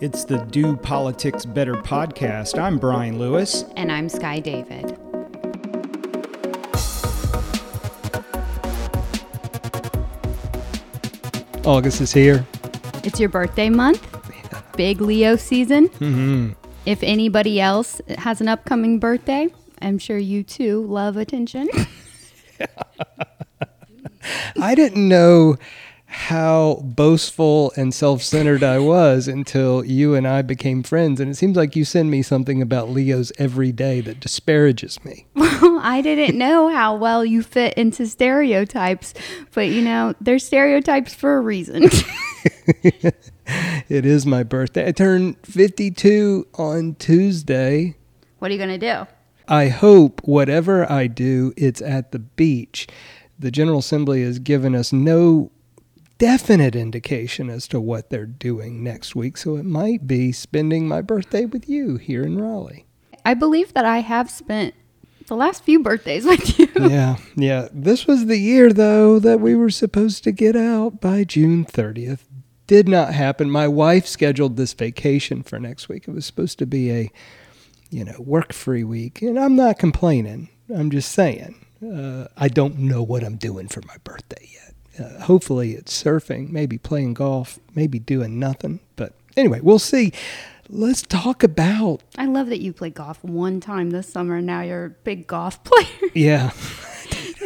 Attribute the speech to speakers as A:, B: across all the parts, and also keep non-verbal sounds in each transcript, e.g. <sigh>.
A: It's the Do Politics Better podcast. I'm Brian Lewis.
B: And I'm Skye David.
C: August is here.
B: It's your birthday month, big Leo season.
A: Mm-hmm.
B: If anybody else has an upcoming birthday, I'm sure you too love attention. <laughs>
C: I didn't know how boastful and self centered I was until you and I became friends. And it seems like you send me something about Leos every day that disparages me.
B: Well, <laughs> I didn't know how well you fit into stereotypes, but you know, they're stereotypes for a reason. <laughs>
C: it is my birthday. I turned 52 on Tuesday.
B: What are you going to do?
C: I hope whatever I do, it's at the beach. The General Assembly has given us no definite indication as to what they're doing next week, so it might be spending my birthday with you here in Raleigh.
B: I believe that I have spent the last few birthdays <laughs> with you.
C: yeah, yeah. This was the year, though, that we were supposed to get out by June 30th. Did not happen. My wife scheduled this vacation for next week. It was supposed to be a, you know, work free week. And I'm not complaining. I'm just saying, uh, I don't know what I'm doing for my birthday yet. Uh, hopefully, it's surfing, maybe playing golf, maybe doing nothing. But anyway, we'll see. Let's talk about.
B: I love that you played golf one time this summer. And now you're a big golf <laughs> player.
C: Yeah.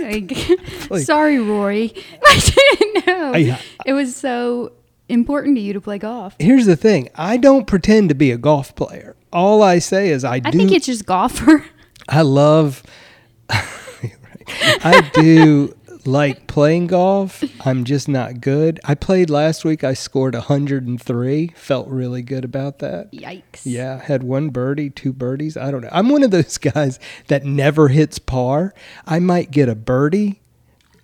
B: like, <laughs> sorry, Rory. <laughs> I didn't know. I, it was so important to you to play golf.
C: Here's the thing I don't pretend to be a golf player. All I say is I do.
B: I think it's just golfer.
C: I love. I do like playing golf. I'm just not good. I played last week. I scored 103. Felt really good about that.
B: Yikes.
C: Yeah, had one birdie, two birdies. I don't know. I'm one of those <laughs> guys that never hits par. I might get a birdie.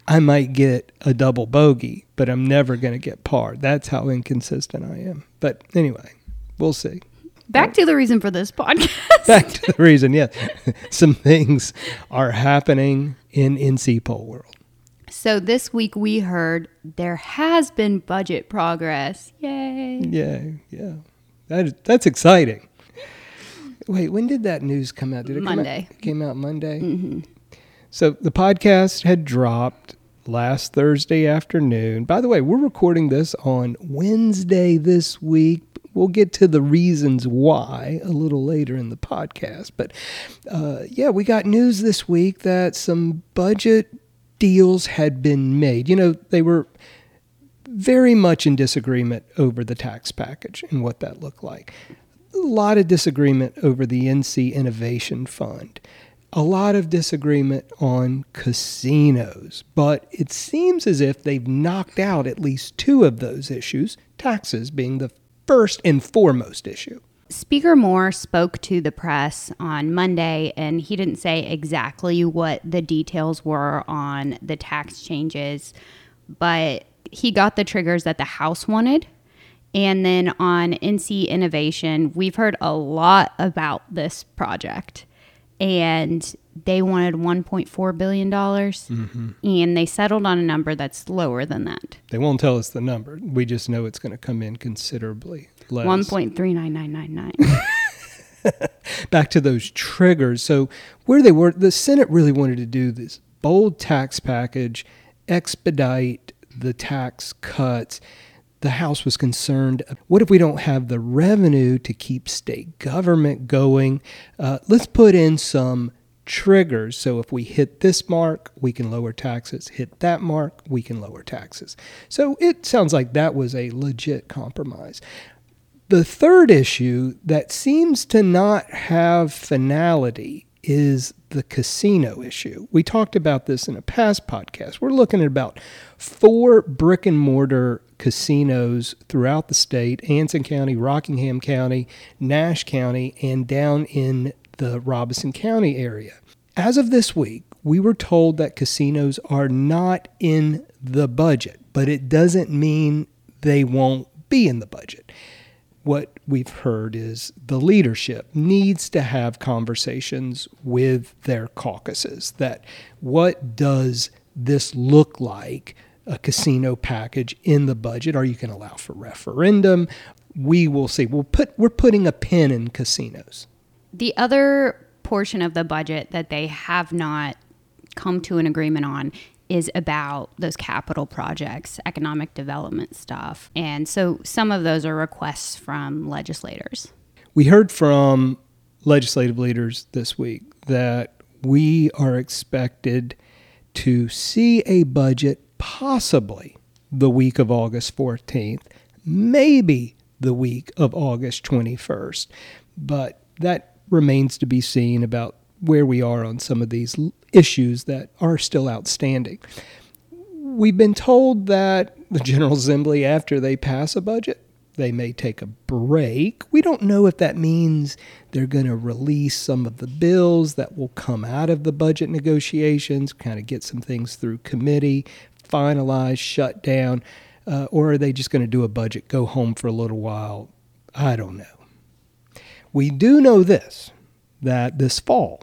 C: I might get a double bogey, but I'm never going to get par. That's how inconsistent I am. But anyway, we'll see.
B: Back to the reason for this podcast.
C: Back to the reason, yes. <laughs> Some things are happening in NC Pole world.
B: So this week we heard there has been budget progress. Yay.
C: Yeah, yeah. That, that's exciting. Wait, when did that news come out? Did it
B: Monday.
C: Come out, came out Monday?
B: Mm-hmm.
C: So the podcast had dropped last Thursday afternoon. By the way, we're recording this on Wednesday this week. We'll get to the reasons why a little later in the podcast. But uh, yeah, we got news this week that some budget deals had been made. You know, they were very much in disagreement over the tax package and what that looked like. A lot of disagreement over the NC Innovation Fund. A lot of disagreement on casinos, but it seems as if they've knocked out at least two of those issues, taxes being the first and foremost issue.
B: Speaker Moore spoke to the press on Monday, and he didn't say exactly what the details were on the tax changes, but he got the triggers that the House wanted. And then on NC Innovation, we've heard a lot about this project. And they wanted $1.4 billion. Mm-hmm. And they settled on a number that's lower than that.
C: They won't tell us the number. We just know it's going to come in considerably less.
B: 1.39999. <laughs>
C: Back to those triggers. So, where they were, the Senate really wanted to do this bold tax package, expedite the tax cuts. The House was concerned what if we don't have the revenue to keep state government going? Uh, let's put in some triggers. So if we hit this mark, we can lower taxes. Hit that mark, we can lower taxes. So it sounds like that was a legit compromise. The third issue that seems to not have finality is the casino issue. We talked about this in a past podcast. We're looking at about four brick and mortar casinos throughout the state Anson County, Rockingham County, Nash County, and down in the Robeson County area. As of this week, we were told that casinos are not in the budget, but it doesn't mean they won't be in the budget what we've heard is the leadership needs to have conversations with their caucuses that what does this look like a casino package in the budget, are you going to allow for referendum. We will see. We'll put we're putting a pin in casinos.
B: The other portion of the budget that they have not come to an agreement on is about those capital projects, economic development stuff. And so some of those are requests from legislators.
C: We heard from legislative leaders this week that we are expected to see a budget possibly the week of August 14th, maybe the week of August 21st. But that remains to be seen about where we are on some of these issues that are still outstanding. We've been told that the General Assembly, after they pass a budget, they may take a break. We don't know if that means they're going to release some of the bills that will come out of the budget negotiations, kind of get some things through committee, finalize, shut down, uh, or are they just going to do a budget, go home for a little while? I don't know. We do know this that this fall,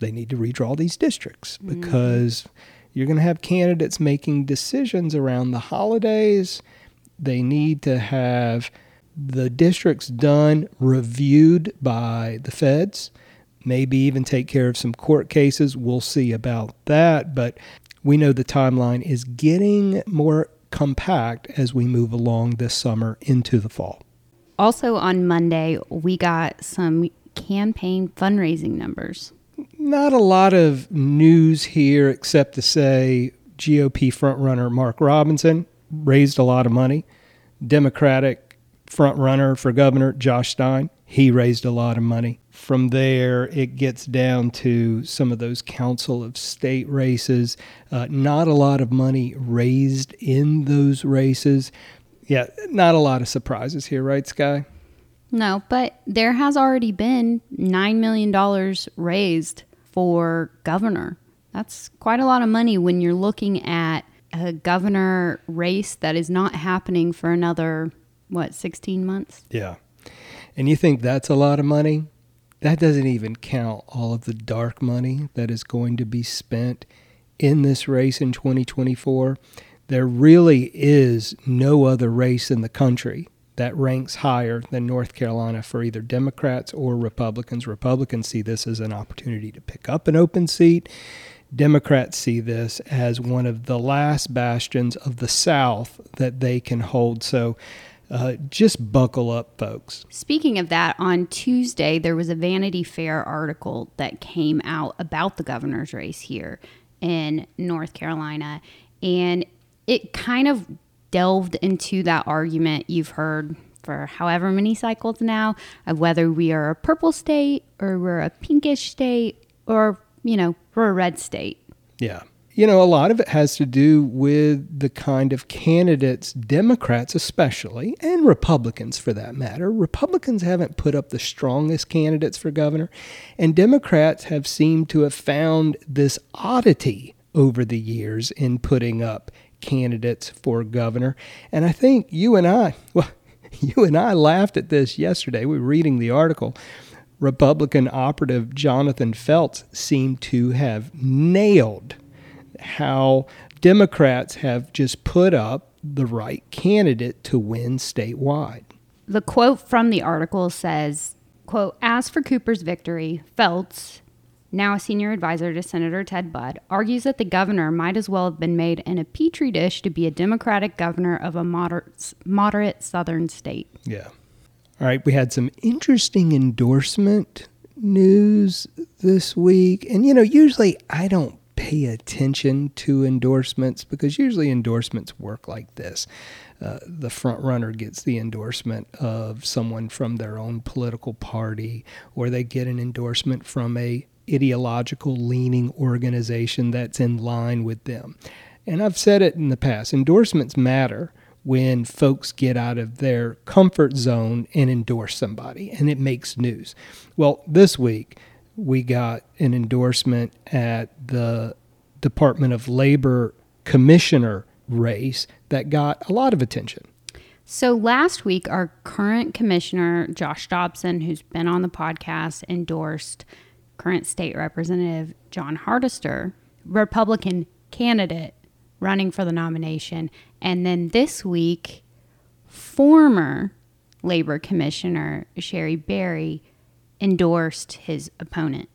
C: they need to redraw these districts because mm-hmm. you're going to have candidates making decisions around the holidays they need to have the districts done, reviewed by the feds, maybe even take care of some court cases. We'll see about that. But we know the timeline is getting more compact as we move along this summer into the fall.
B: Also, on Monday, we got some campaign fundraising numbers.
C: Not a lot of news here except to say GOP frontrunner Mark Robinson raised a lot of money. Democratic frontrunner for governor, Josh Stein, he raised a lot of money. From there, it gets down to some of those council of state races. Uh, not a lot of money raised in those races. Yeah, not a lot of surprises here, right, Skye?
B: No, but there has already been $9 million raised for governor. That's quite a lot of money when you're looking at a governor race that is not happening for another what 16 months?
C: Yeah. And you think that's a lot of money? That doesn't even count all of the dark money that is going to be spent in this race in 2024 there really is no other race in the country that ranks higher than North Carolina for either Democrats or Republicans. Republicans see this as an opportunity to pick up an open seat. Democrats see this as one of the last bastions of the South that they can hold. So uh, just buckle up, folks.
B: Speaking of that, on Tuesday, there was a Vanity Fair article that came out about the governor's race here in North Carolina. And it kind of delved into that argument you've heard for however many cycles now of whether we are a purple state or we're a pinkish state or you know, we're a red state.
C: Yeah. You know, a lot of it has to do with the kind of candidates, Democrats especially, and Republicans for that matter. Republicans haven't put up the strongest candidates for governor, and Democrats have seemed to have found this oddity over the years in putting up candidates for governor. And I think you and I, <laughs> well, you and I laughed at this yesterday. We were reading the article Republican operative Jonathan Felts seemed to have nailed how Democrats have just put up the right candidate to win statewide.
B: The quote from the article says, quote, as for Cooper's victory, Felts, now a senior advisor to Senator Ted Budd, argues that the governor might as well have been made in a petri dish to be a Democratic governor of a moderate, moderate southern state.
C: Yeah. All right, we had some interesting endorsement news this week. And, you know, usually I don't pay attention to endorsements because usually endorsements work like this. Uh, the front runner gets the endorsement of someone from their own political party, or they get an endorsement from a ideological leaning organization that's in line with them. And I've said it in the past endorsements matter when folks get out of their comfort zone and endorse somebody, and it makes news. Well, this week we got an endorsement at the Department of Labor commissioner race that got a lot of attention.
B: So last week, our current commissioner, Josh Dobson, who's been on the podcast, endorsed current state representative Jon Hardister, Republican candidate running for the nomination. And then this week, former labor commissioner Cherie Berry endorsed his opponent.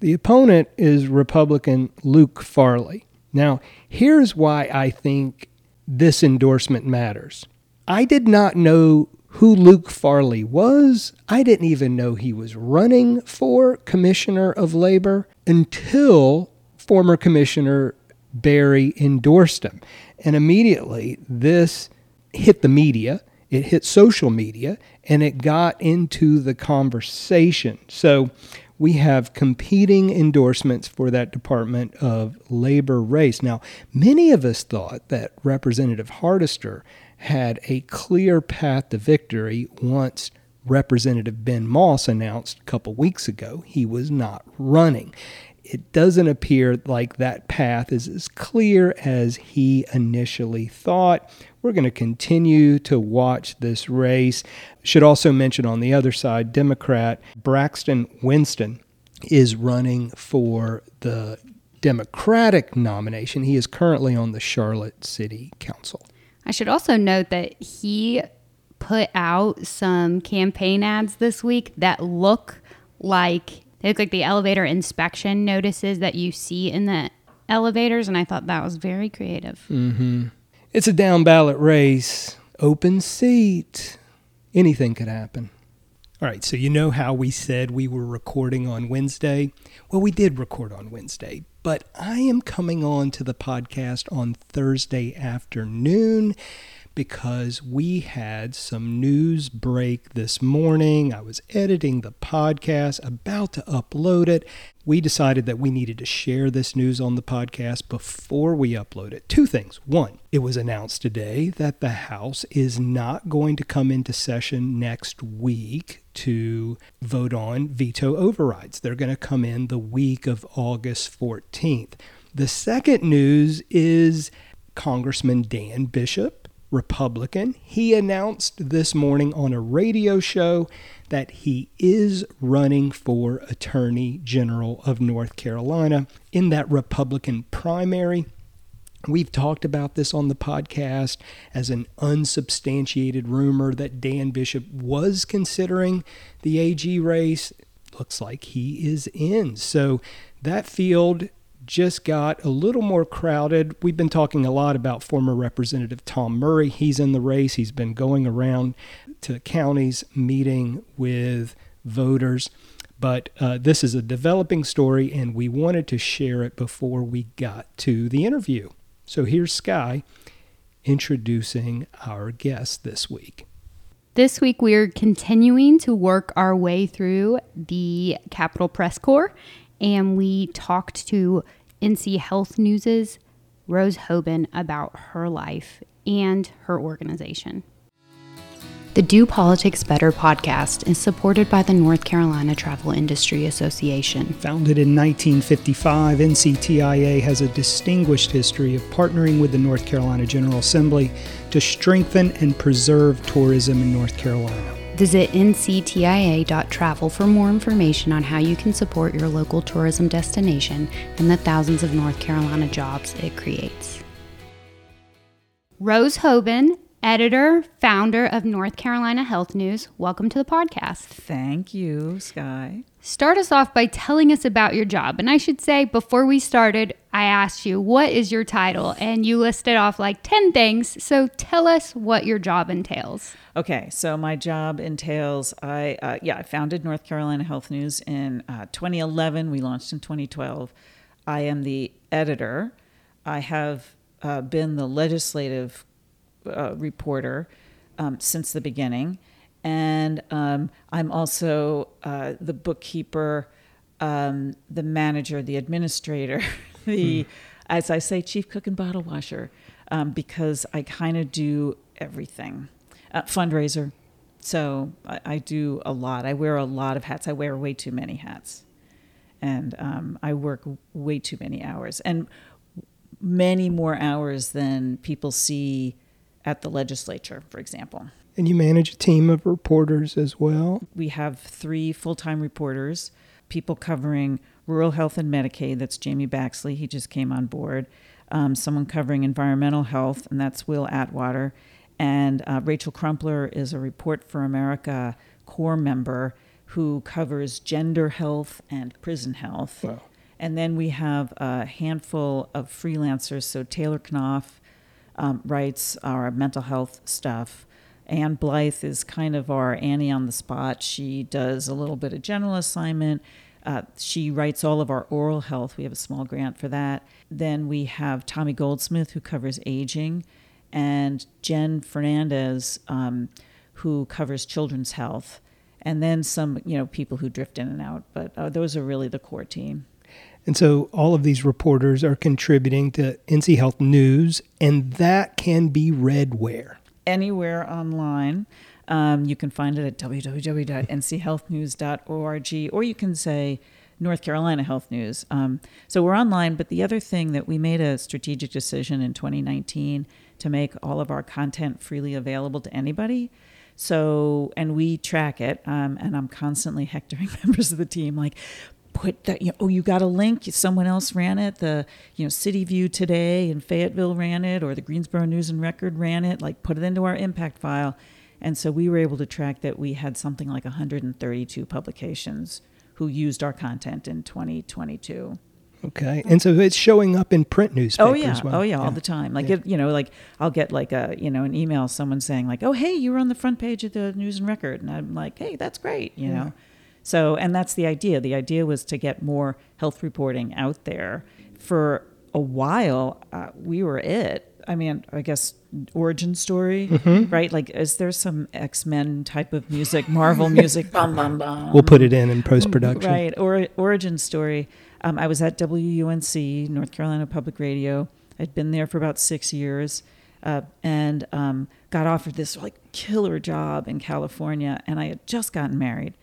C: The opponent is Republican Luke Farley. Now, here's why I think this endorsement matters. I did not know who Luke Farley was. I didn't even know he was running for Commissioner of Labor until former Commissioner Berry endorsed him. And immediately this hit the media, it hit social media, and it got into the conversation. So we have competing endorsements for that Department of Labor race. Now, many of us thought that Representative Hardister had a clear path to victory once Representative Ben Moss announced a couple weeks ago he was not running. It doesn't appear like that path is as clear as he initially thought. We're going to continue to watch this race. Should also mention on the other side, Democrat Braxton Winston is running for the Democratic nomination. He is currently on the Charlotte City Council.
B: I should also note that he put out some campaign ads this week that look like they look like the elevator inspection notices that you see in the elevators, and I thought that was very creative.
C: Mm-hmm. It's a down ballot race, open seat. Anything could happen. All right, so you know how we said we were recording on Wednesday? Well, we did record on Wednesday, but I am coming on to the podcast on Thursday afternoon because we had some news break this morning. I was editing the podcast, about to upload it. We decided that we needed to share this news on the podcast before we upload it. Two things. One, it was announced today that the House is not going to come into session next week to vote on veto overrides. They're going to come in the week of August 14th. The second news is Congressman Dan Bishop Republican. He announced this morning on a radio show that he is running for Attorney General of North Carolina in that Republican primary. We've talked about this on the podcast as an unsubstantiated rumor that Dan Bishop was considering the AG race. Looks like he is in. So that field just got a little more crowded. We've been talking a lot about former Representative Tom Murray. He's in the race, he's been going around to counties meeting with voters. But uh, this is a developing story, and we wanted to share it before we got to the interview. So here's Skye introducing our guest this week.
B: This week, we're continuing to work our way through the Capitol Press Corps and we talked to NC Health News's Rose Hoban about her life and her organization. The Do Politics Better podcast is supported by the North Carolina Travel Industry Association.
A: Founded in 1955, NCTIA has a distinguished history of partnering with the North Carolina General Assembly to strengthen and preserve tourism in North Carolina.
B: Visit nctia.travel for more information on how you can support your local tourism destination and the thousands of North Carolina jobs it creates. Rose Hoban, editor, founder of North Carolina Health News, welcome to the podcast.
D: Thank you, Skye.
B: Start us off by telling us about your job. And I should say, before we started, I asked you, what is your title? And you listed off like 10 things. So tell us what your job entails.
D: Okay, so my job entails I, uh, yeah, I founded North Carolina Health News in uh, 2011. We launched in 2012. I am the editor. I have uh, been the legislative uh, reporter um, since the beginning and um, I'm also uh, the bookkeeper, um, the manager, the administrator, <laughs> the, hmm. as I say, chief cook and bottle washer, um, because I kind of do everything. Uh, fundraiser, so I, I, do a lot. I wear a lot of hats. I wear way too many hats, and um, I work way too many hours, and many more hours than people see at the legislature, for example.
C: And you manage a team of reporters as well?
D: We have three full time reporters, people covering rural health and Medicaid. That's Jaymie Baxley. He just came on board. um, someone covering environmental health, and that's Will Atwater. And uh, Rachel Crumpler is a Report for America corps member who covers gender health and prison health.
C: Wow.
D: And then we have a handful of freelancers. So Taylor Knopf um, writes our mental health stuff. Anne Blythe is kind of our Annie on the spot. She does a little bit of general assignment. Uh, she writes all of our oral health. We have a small grant for that. Then we have Tommy Goldsmith, who covers aging, and Jen Fernandez, um, who covers children's health. And then some, you know, people who drift in and out. But uh, those are really the core team.
C: And so all of these reporters are contributing to NC Health News, and that can be read where?
D: Anywhere online. Um, you can find it at www.nchealthnews.org, or you can say North Carolina Health News. Um, so we're online, but the other thing that we made a strategic decision in 2019 to make all of our content freely available to anybody. So, and we track it, um, and I'm constantly <laughs> hectoring members of the team, like, put that you know, oh you got a link someone else ran it the you know city view today in fayetteville ran it or the greensboro news and record ran it like put it into our impact file and so we were able to track that we had something like 132 publications who used our content in 2022
C: Okay. And so it's showing up in print newspapers.
D: Oh yeah,
C: as well.
D: oh yeah, all the time. Like
C: Yeah.
D: it, you know, like I'll get like a you know an email someone saying like, oh hey, you were on the front page of the News and Record, and I'm like, hey, that's great, you know. So and that's the idea. The idea was to get more health reporting out there. For a while, uh, we were it. I mean, I guess origin story,
C: Mm-hmm.
D: right? Like, is there some X Men type of music, Marvel <laughs> music? bum, bum, bum.
C: We'll put it in in post production.
D: Right. Or origin story. Um, I was at WUNC, North Carolina Public Radio. I'd been there for about six years, uh, and um, got offered this like killer job in California, and I had just gotten married.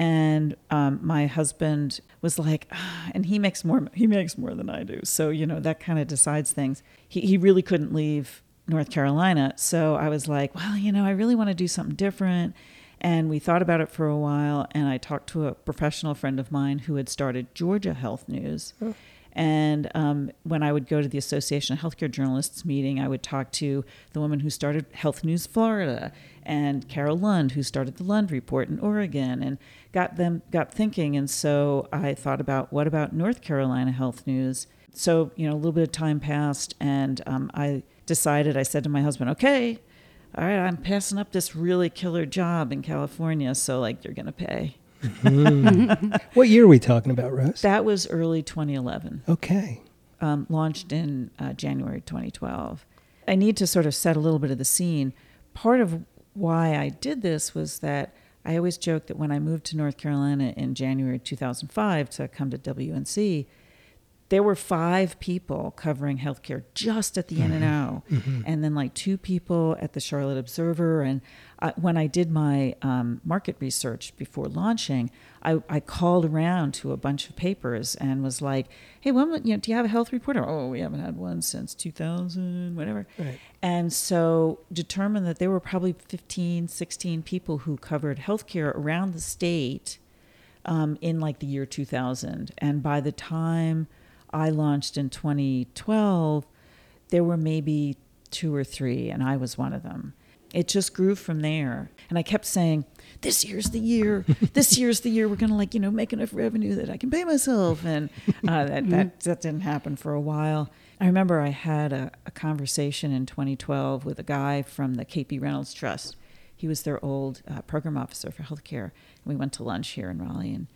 D: And um, my husband was like, ah, and he makes more. He makes more than I do, so you know that kind of decides things. He he really couldn't leave North Carolina, so I was like, well, you know, I really want to do something different. And we thought about it for a while, and I talked to a professional friend of mine who had started Georgia Health News. And um, when I would go to the Association of Healthcare Journalists meeting, I would talk to the woman who started Health News Florida and Carol Lund, who started the Lund Report in Oregon, and got them got thinking. And so I thought about what about North Carolina Health News? So you know, a little bit of time passed, and um, I decided. I said to my husband, "Okay, all right, I'm passing up this really killer job in California, so like you're gonna pay." <laughs>
C: What year are we talking about, Rose?
D: That was early 2011,
C: Okay.
D: um, launched in uh, January 2012. I need to sort of set a little bit of the scene. Part of why I did this was that I always joke that when I moved to North Carolina in January 2005 to come to WUNC, there were five people covering healthcare just at the N&O, and then like two people at the Charlotte Observer. And I, when I did my um, market research before launching, I, I called around to a bunch of papers and was like, "Hey, when you know, do you have a health reporter? Oh, we haven't had one since 2000, whatever."
C: Right.
D: And so determined that there were probably 15, 16 people who covered healthcare around the state um, in like the year 2000. And by the time I launched in 2012, there were maybe two or three, and I was one of them. It just grew from there. And I kept saying, this year's the year. <laughs> This year's the year we're going to like, you know, make enough revenue that I can pay myself. And uh, that, that, that didn't happen for a while. I remember I had a, a conversation in 2012 with a guy from the Kate B. Reynolds Trust. He was their old uh, program officer for healthcare. And we went to lunch here in Raleigh, and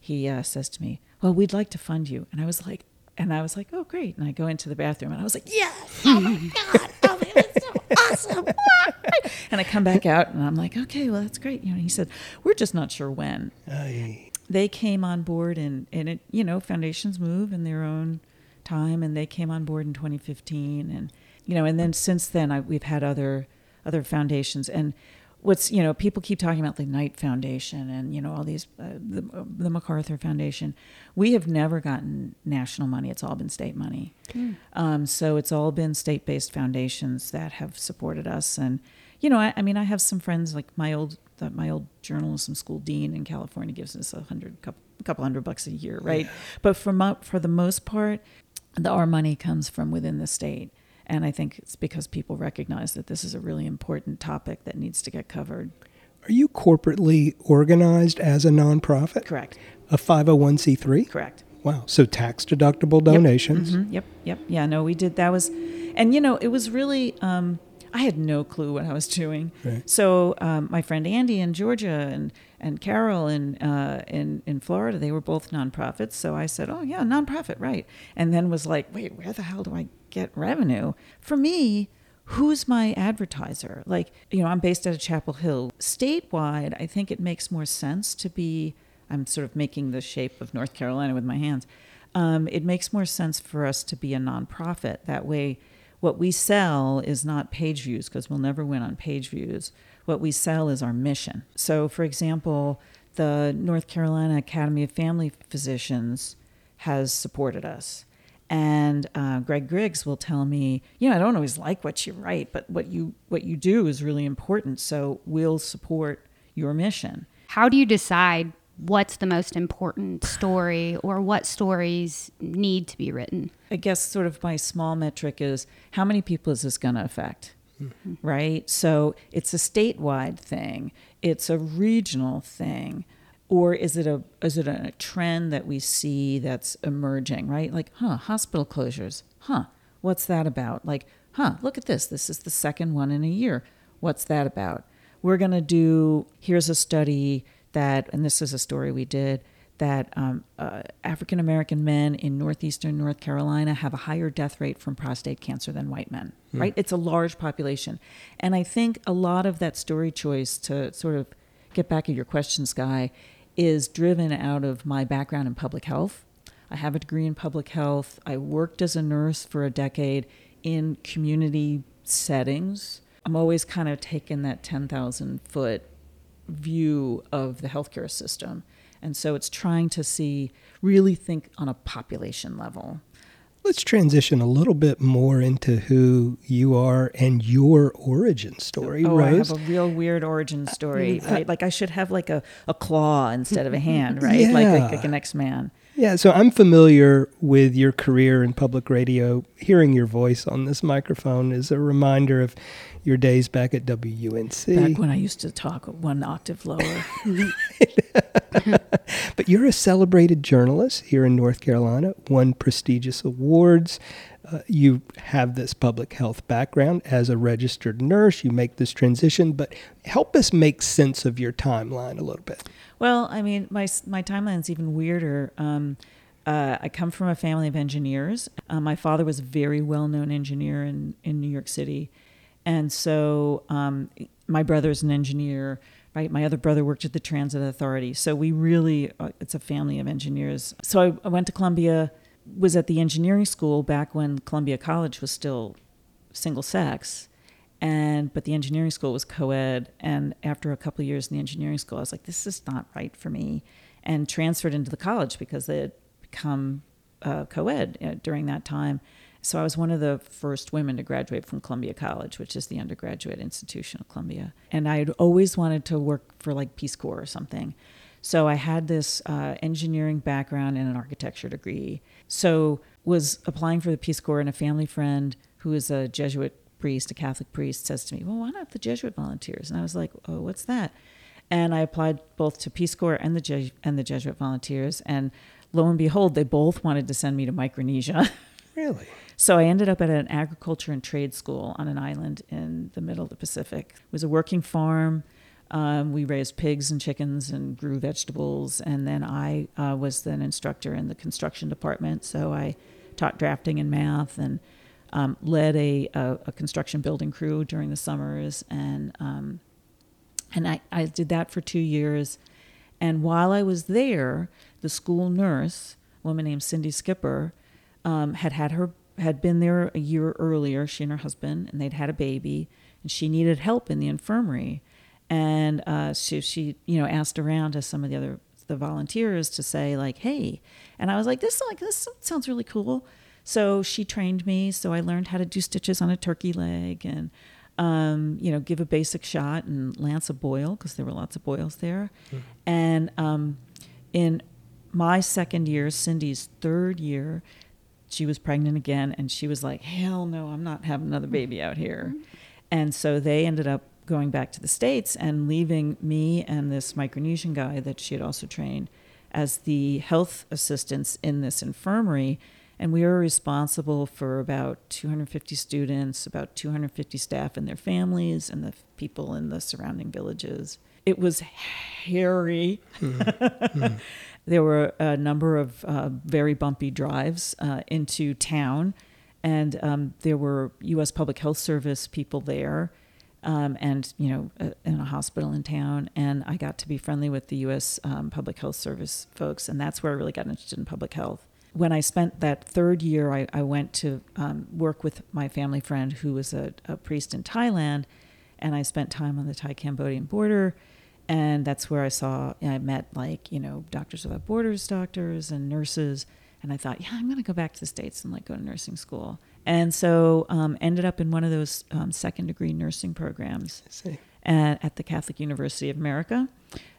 D: he uh, says to me, "Well, we'd like to fund you." And I was like, and I was like, "Oh, great!" And I go into the bathroom, and I was like, "Yes! <laughs> Oh my god! Oh, man, it's so awesome!" and I come back out, and I'm like, "Okay, well, that's great." You know, he said, "We're just not sure when."
C: Aye.
D: they came on board and, and it you know foundations move in their own time and they came on board in 2015 and you know and then since then I, we've had other other foundations and what's you know people keep talking about the knight foundation and you know all these uh, the, the macarthur foundation. We have never gotten national money. It's all been state money. Um, so it's all been state-based foundations that have supported us. And you know I, I mean i have some friends like my old the, my old journalism school dean in california gives us a hundred couple, couple hundred bucks a year right? But for for the most part the, our money comes from within the state. And I think it's because people recognize that this is a really important topic that needs to get covered.
C: Are you corporately organized as a nonprofit?
D: Correct.
C: A 501c3?
D: Correct.
C: Wow. So tax deductible donations.
D: Yep. Mhm. Yep. Yep. Yeah. No, we did. That was, and you know, it was really. Um, I had no clue what I was doing.
C: Right.
D: So um, my friend Andy in Georgia and and Carol in uh, in in Florida, they were both nonprofits. So I said, "Oh yeah, nonprofit, right?" And then was like, "Wait, where the hell do I get revenue?" For me, who's my advertiser? Like, you know, I'm based out of Chapel Hill. Statewide, I think it makes more sense to be. I'm sort of making the shape of North Carolina with my hands. Um, it makes more sense for us to be a nonprofit. That way, what we sell is not page views because we'll never win on page views. What we sell is our mission. So, for example, the North Carolina Academy of Family Physicians has supported us. And uh, Greg Griggs will tell me, you know, I don't always like what you write, but what you what you do is really important. So we'll support your mission.
B: How do you decide what's the most important story or what stories need to be written?
D: I guess sort of my small metric is how many people is this going to affect? Mm-hmm. Right? So it's a statewide thing, it's a regional thing. Or is it a is it a trend that we see that's emerging, right? Like, huh, hospital closures. Huh, what's that about? Like, huh, look at this. This is the second one in a year. What's that about? We're going to do here's a study that, and this is a story we did, that um, uh, African American men in northeastern North Carolina have a higher death rate from prostate cancer than white men, mm. right? It's a large population. And I think a lot of that story choice, to sort of get back at your question, Skye, is driven out of my background in public health. I have a degree in public health. I worked as a nurse for a decade in community settings. I'm always kind of taking that 10,000 foot view of the healthcare system. And so it's trying to see, really think on a population level.
C: Let's transition a little bit more into who you are and your origin story,
D: oh,
C: Rose.
D: I have a real weird origin story, uh, right? Like I should have like a, a claw instead of a hand, <laughs> right? Yeah. Like, like, like an X-Man.
C: Yeah, so I'm familiar with your career in public radio. Hearing your voice on this microphone is a reminder of your days back at WUNC.
D: Back when I used to talk one octave lower. <laughs> <laughs> <laughs>
C: but you're a celebrated journalist here in North Carolina, won prestigious awards. Uh, you have this public health background as a registered nurse. You make this transition, but help us make sense of your timeline a little bit.
D: Well, I mean, my my timeline's even weirder. Um, uh, I come from a family of engineers. Uh, my father was a very well known engineer in, in New York City. And so um, my brother's an engineer, right? My other brother worked at the Transit Authority. So we really, uh, it's a family of engineers. So I, I went to Columbia, was at the engineering school back when Columbia College was still single sex and but the engineering school was co-ed and after a couple years in the engineering school i was like this is not right for me and transferred into the college because they had become uh, co-ed uh, during that time so i was one of the first women to graduate from columbia college which is the undergraduate institution of columbia and i had always wanted to work for like peace corps or something so i had this uh, engineering background and an architecture degree so was applying for the peace corps and a family friend who is a jesuit priest, a Catholic priest, says to me, Well, why not the Jesuit volunteers? And I was like, Oh, what's that? And I applied both to Peace Corps and the, Je- and the Jesuit volunteers. And lo and behold, they both wanted to send me to Micronesia. <laughs>
C: Really?
D: so I ended up at an agriculture and trade school on an island in the middle of the Pacific. It was a working farm. Um, we raised pigs and chickens and grew vegetables. And then I uh, was an instructor in the construction department. So I taught drafting and math and um, led a, a, a, construction building crew during the summers, and um, and I, I did that for two years. And while I was there, the school nurse, a woman named Cindy Skipper, um, had had her had been there a year earlier. She and her husband, and they'd had a baby, and she needed help in the infirmary. And uh, she, she, you know, asked around to some of the other the volunteers to say like, "Hey," and I was like, "This like this sounds really cool." So she trained me. So I learned how to do stitches on a turkey leg and, um, you know, give a basic shot and lance a boil because there were lots of boils there. Mm-hmm. And um, in my second year, Cindy's third year, she was pregnant again, and she was like, "Hell no, I'm not having another baby out here." Mm-hmm. And so they ended up going back to the states and leaving me and this Micronesian guy that she had also trained as the health assistants in this infirmary. And we were responsible for about 250 students, about 250 staff and their families, and the people in the surrounding villages. It was hairy. Mm-hmm. Mm-hmm. <laughs> there were a number of uh, very bumpy drives uh, into town, and um, there were U.S. Public Health Service people there, um, and you know, in a hospital in town. And I got to be friendly with the U.S. Um, Public Health Service folks, and that's where I really got interested in public health. When I spent that third year, I, I went to um, work with my family friend who was a, a priest in Thailand, and I spent time on the Thai Cambodian border and that's where I saw I met like you know Doctors Without Borders doctors and nurses, and I thought, yeah, I'm going to go back to the states and like go to nursing school, and so um, ended up in one of those um, second degree nursing programs at, at, the Catholic University of America.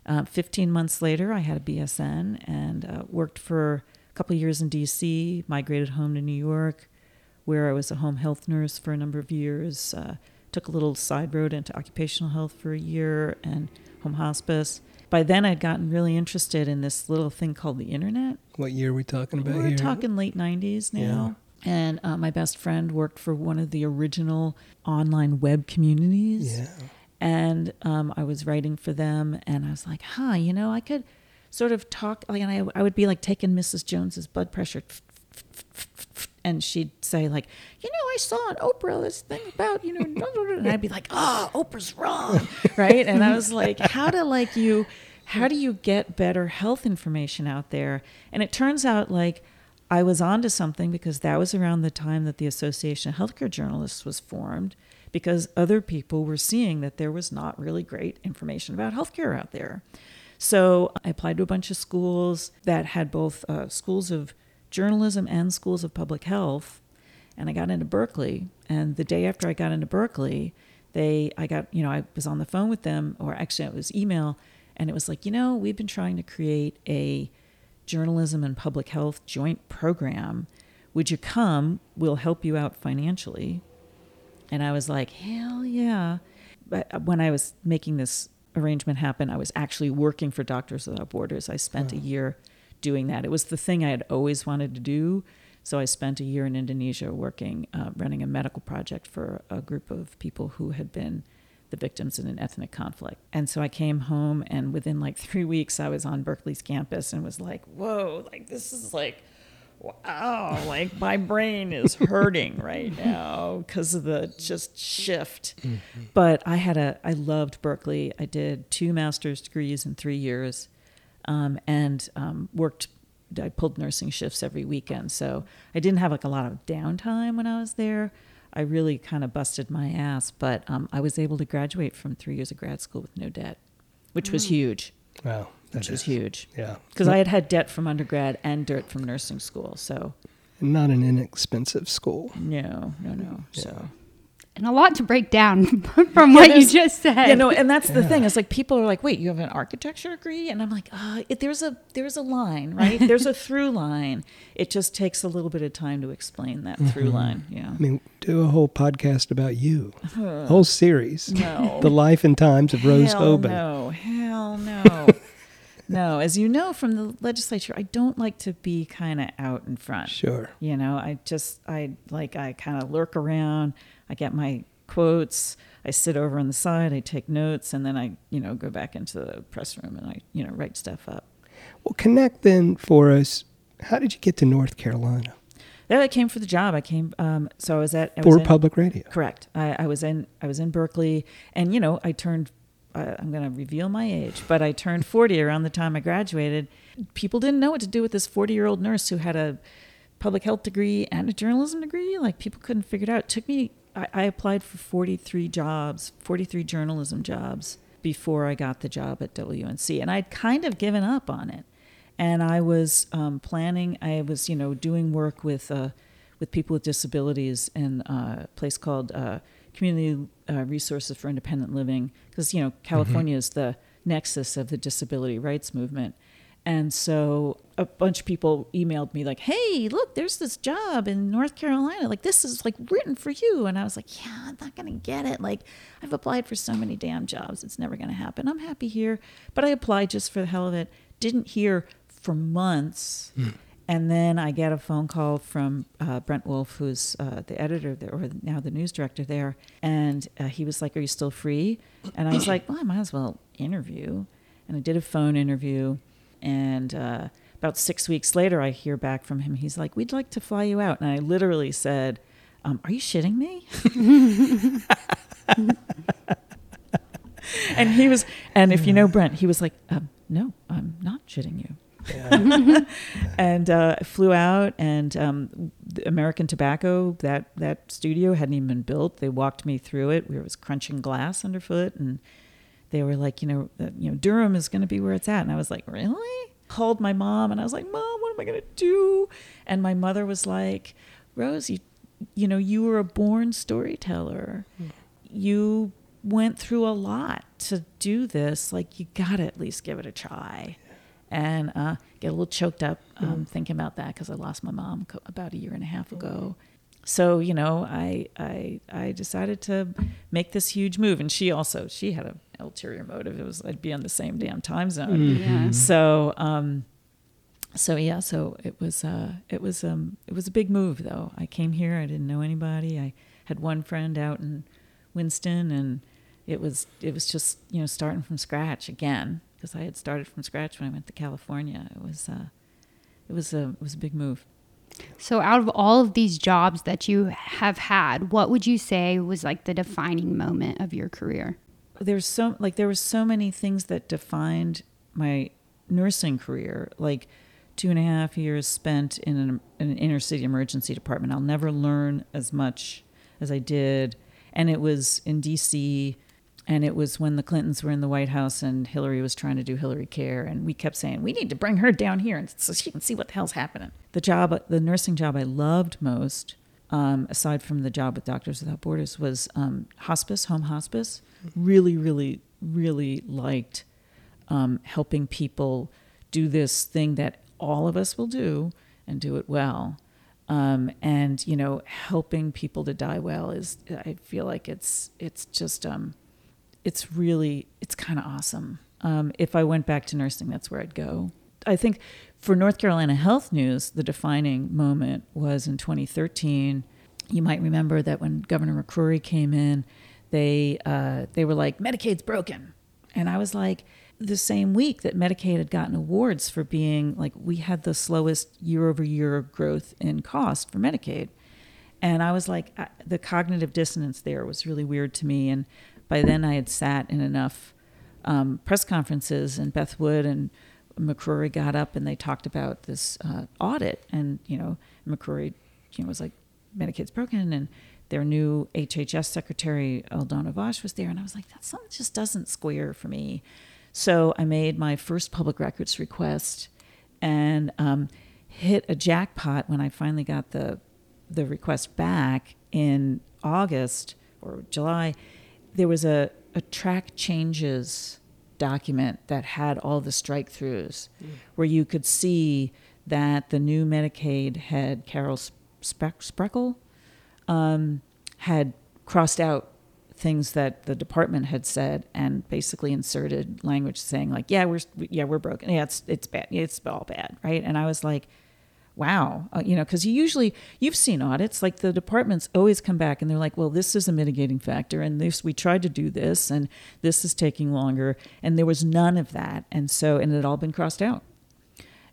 D: Uh, 15 months later, I had a BSN and uh, worked for a couple of years in D.C. Migrated home to New York, where I was a home health nurse for a number of years. Uh, took a little side road into occupational health for a year and home hospice. By then, I'd gotten really interested in this little thing called the internet.
C: What year are we talking about
D: We're
C: here?
D: talking late 90s now. Yeah. And uh, my best friend worked for one of the original online web communities.
C: Yeah.
D: And um, I was writing for them, and I was like, huh, you know, I could sort of talk, like, and I, I would be like taking Mrs. Jones's blood pressure and she'd say like, you know, I saw on Oprah this thing about you know, <laughs> and I'd be like, oh, Oprah's wrong, <laughs> right? And I was like, how to like you, how do you get better health information out there? And it turns out like I was onto something because that was around the time that the Association of Healthcare Journalists was formed. Because other people were seeing that there was not really great information about healthcare out there. So I applied to a bunch of schools that had both uh, schools of journalism and schools of public health. And I got into Berkeley. And the day after I got into Berkeley, they, I got, you know, I was on the phone with them, or actually it was email, and it was like, you know, we've been trying to create a journalism and public health joint program. Would you come? We'll help you out financially. And I was like, hell yeah. But uh, when I was making this arrangement happen, I was actually working for Doctors Without Borders. I spent a year doing that. It was the thing I had always wanted to do. So I spent a year in Indonesia working, uh, running a medical project for a group of people who had been the victims in an ethnic conflict. And so I came home, and within like <laughs> three weeks, I was on Berkeley's campus and was like, whoa, like this is like, wow, like my brain is <laughs> hurting right now because of the just shift. Mm-hmm. But I had a, I loved Berkeley. I did two master's degrees in three years um, and um, worked. I pulled nursing shifts every weekend, so I didn't have like a lot of downtime when I was there. I really kind of busted my ass, but um, I was able to graduate from three years of grad school with no debt, which was mm. huge.
C: Wow,
D: which is. was huge.
C: Yeah,
D: because I had had debt from undergrad and debt from nursing school, so
C: not an inexpensive school.
D: No, no, no. Yeah. So
B: and a lot to break down <laughs> from what you just said.
D: You know, and that's the yeah. thing. It's like people are like, "Wait, you have an architecture degree?" And I'm like, uh, it, "There's a there's a line, right? <laughs> there's a through line. It just takes a little bit of time to explain that mm-hmm. through line." Yeah.
C: I mean, do a whole podcast about you, uh, <laughs> whole series.
D: No.
C: the life and times of Rose
D: hell
C: Hoban.
D: No, hell no. No, as you know from the legislature, I don't like to be kind of out in front.
C: Sure.
D: You know, I just I like I kind of lurk around. I get my quotes. I sit over on the side, I take notes, and then I, you know, go back into the press room and I, you know, write stuff up.
C: Well, connect then for us. How did you get to North Carolina?
D: Yeah, I came for the job. I came, um, so I was at I
C: for
D: was in,
C: public radio.
D: Correct. I, I, was in I was in Berkeley, and you know, I turned. I'm going to reveal my age, but I turned 40 around the time I graduated. People didn't know what to do with this 40 year old nurse who had a public health degree and a journalism degree. Like people couldn't figure it out. It took me I, I applied for 43 jobs, 43 journalism jobs before I got the job at WUNC. And I'd kind of given up on it. And I was um, planning, I was, you know, doing work with, uh, with people with disabilities in a place called uh, Community uh, Resources for Independent Living, because, you know, California mm-hmm. is the nexus of the disability rights movement. And so a bunch of people emailed me like, "Hey, look, there's this job in North Carolina. Like this is like written for you." And I was like, "Yeah, I'm not going to get it. Like I've applied for so many damn jobs. It's never going to happen. I'm happy here." But I applied just for the hell of it. Didn't hear for months. And then I get a phone call from uh, Brent Wolf, who's uh, the editor there, or now the news director there. And uh, he was like, Are you still free? And I was like, Well, I might as well interview. And I did a phone interview. And uh, about six weeks later, I hear back from him. He's like, We'd like to fly you out. And I literally said, um, Are you shitting me? <laughs> and he was, and if you know Brent, he was like, um, No, I'm not shitting you. <laughs> and uh, I flew out, and um, American Tobacco that that studio hadn't even been built. They walked me through it. We was crunching glass underfoot, and they were like, you know, you know, Durham is going to be where it's at. And I was like, really? Called my mom, and I was like, Mom, what am I going to do? And my mother was like, Rose, you, you know, you were a born storyteller. You went through a lot to do this. Like, you got to at least give it a try and uh, get a little choked up um, thinking about that because I lost my mom co- about a year and a half ago. So you know, I I I decided to make this huge move, and she also she had an ulterior motive. It was I'd be on the same damn time zone.
B: Yeah.
D: So um, so yeah, so it was uh, it was um, it was a big move though. I came here, I didn't know anybody. I had one friend out in Winston, and it was it was just you know starting from scratch again because I had started from scratch when I went to California. It was uh, it was a it was a big move.
B: So, out of all of these jobs that you have had, what would you say was like the defining moment of your career?
D: There's so like there were so many things that defined my nursing career, like two and a half years spent in an, an inner city emergency department. I'll never learn as much as I did, and it was in D.C. And it was when the Clintons were in the White House and Hillary was trying to do Hillary Care. And we kept saying, we need to bring her down here and so she can see what the hell's happening. The job, the nursing job I loved most, um, aside from the job with Doctors Without Borders, was um, hospice, home hospice. Really, really, really liked um, helping people do this thing that all of us will do and do it well. Um, and you know, helping people to die well is, I feel like it's it's just um, it's really it's kind of awesome. Um, if I went back to nursing, that's where I'd go. I think for North Carolina Health News, the defining moment was in 2013. You might remember that when Governor McCrory came in, they uh, they were like Medicaid's broken, and I was like, the same week that Medicaid had gotten awards for being like we had the slowest year over year growth in cost for Medicaid. And I was like, I, the cognitive dissonance there was really weird to me. And by then I had sat in enough um, press conferences, and Beth Wood and McCrory got up and they talked about this uh, audit. And, you know, McCrory you know, was like, Medicaid's broken. And their new HHS secretary, Aldona Wos, was there. And I was like, that something just doesn't square for me. So I made my first public records request and um, hit a jackpot when I finally got the the request back in August or July. There was a, a track changes document that had all the strike throughs where you could see that the new Medicaid had Carol Spe- Spreckle um, had crossed out things that the department had said and basically inserted language saying like yeah we're yeah we're broken. Yeah it's it's bad. It's all bad right? And i was like wow uh, you know because you usually you've seen audits like the departments always come back and they're like well this is a mitigating factor and this we tried to do this and this is taking longer and there was none of that and so and it had all been crossed out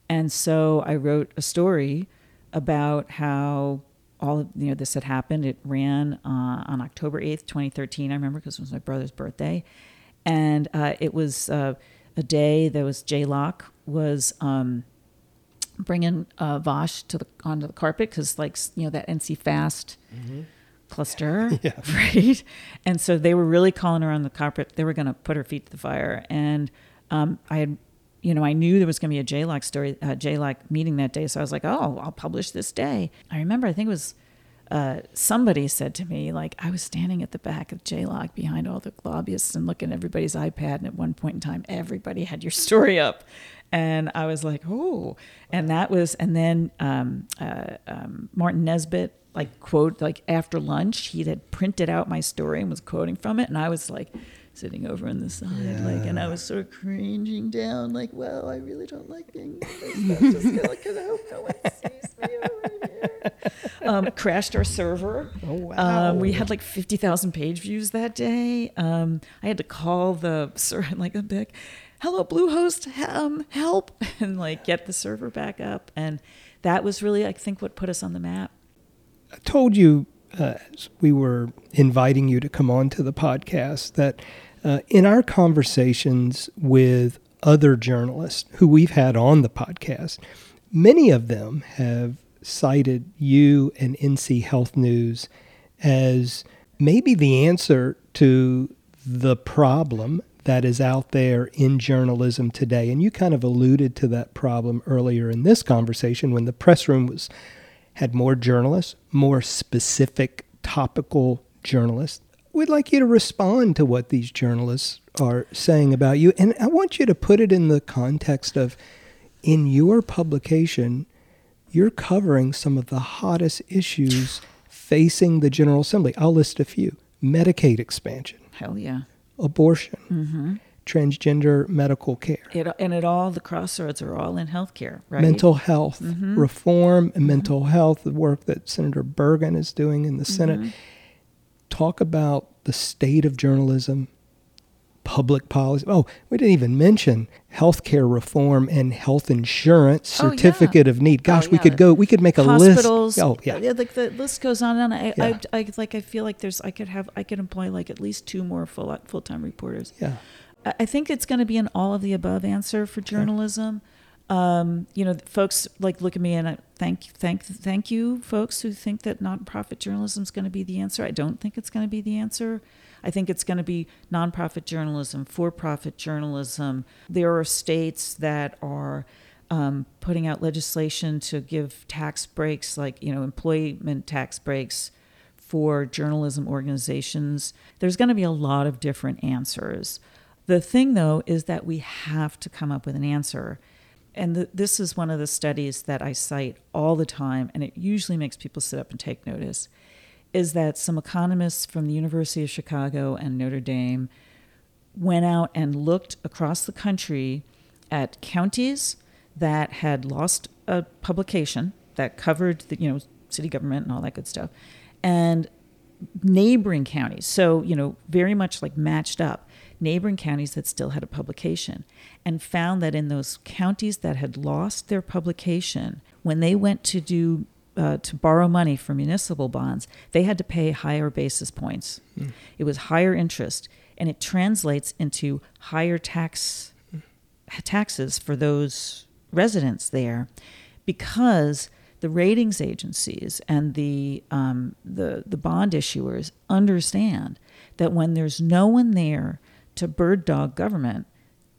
D: and so i wrote a story about how all of, you know this had happened. It ran uh, on October eighth, twenty thirteen. I remember because it was my brother's birthday, and uh, it was uh, a day that was JLOC was um, bringing uh, Wos to the onto the carpet because like you know that NC Fast cluster, <laughs>
C: Yeah. <laughs>
D: right? And so they were really calling her on the carpet. They were going to put her feet to the fire, and um, I had you know, I knew there was going to be a JLOC story, uh, JLOC meeting that day. So I was like, oh, I'll publish this day. I remember, I think it was uh, somebody said to me, like, I was standing at the back of JLOC behind all the lobbyists and looking at everybody's iPad, and at one point in time, everybody had your <laughs> story up. And I was like, oh. And that was, and then um, uh, um, Martin Nesbitt, like, quote, like, after lunch, he had printed out my story and was quoting from it. And I was like, sitting over on the side, yeah. like, and I was sort of cringing down, like, well, I really don't like being <laughs> nervous. just because I hope no one sees me over here. <laughs> Um, crashed our server.
C: Oh wow!
D: Um, we had like fifty thousand page views that day. Um, I had to call the server, like a big, hello Bluehost, um, help, <laughs> and like get the server back up. And that was really, I think, what put us on the map.
C: I told you uh, as we were inviting you to come on to the podcast that uh, in our conversations with other journalists who we've had on the podcast, many of them have cited you and NC Health News as maybe the answer to the problem that is out there in journalism today. And you kind of alluded to that problem earlier in this conversation when the press room was had more journalists, more specific topical journalists we'd like you to respond to what these journalists are saying about you. And I want you to put it in the context of in your publication, you're covering some of the hottest issues facing the General Assembly. I'll list a few Medicaid expansion.
D: Hell yeah.
C: Abortion.
D: Mm-hmm.
C: Transgender medical care.
D: It, and it all, the crossroads are all in healthcare, right?
C: Mental health mm-hmm. reform and mm-hmm. mental health, the work that Senator Burgin is doing in the Senate
D: Mm-hmm
C: talk about the state of journalism, public policy. Oh, we didn't even mention healthcare reform and health insurance certificate
D: oh, yeah.
C: of need. Oh, Gosh,
D: oh,
C: we could go. We could make a
D: Hospitals,
C: list. Oh yeah,
D: yeah. Like the list goes on and on. I,
C: yeah.
D: I, I, like. I feel like there's. I could have. I could employ like at least two more full full time reporters.
C: Yeah.
D: I, I think it's going to be an all of the above answer for journalism. Okay. Um, you know, folks like look at me and I thank thank thank you, folks who think that nonprofit journalism is going to be the answer. I don't think it's going to be the answer. I think it's going to be nonprofit journalism, for-profit journalism. There are states that are um, putting out legislation to give tax breaks, like you know, employment tax breaks for journalism organizations. There's going to be a lot of different answers. The thing, though, is that we have to come up with an answer and the, this is one of the studies that I cite all the time, and it usually makes people sit up and take notice, is that some economists from the University of Chicago and Notre Dame went out and looked across the country at counties that had lost a publication that covered the you know city government and all that good stuff, and neighboring counties. So you know very much like matched up neighboring counties that still had a publication and found that in those counties that had lost their publication, when they went to do uh, to borrow money for municipal bonds, they had to pay higher basis points. Mm. It was higher interest, and it translates into higher tax taxes for those residents there, because the ratings agencies and the um, the the bond issuers understand that when there's no one there to bird dog government,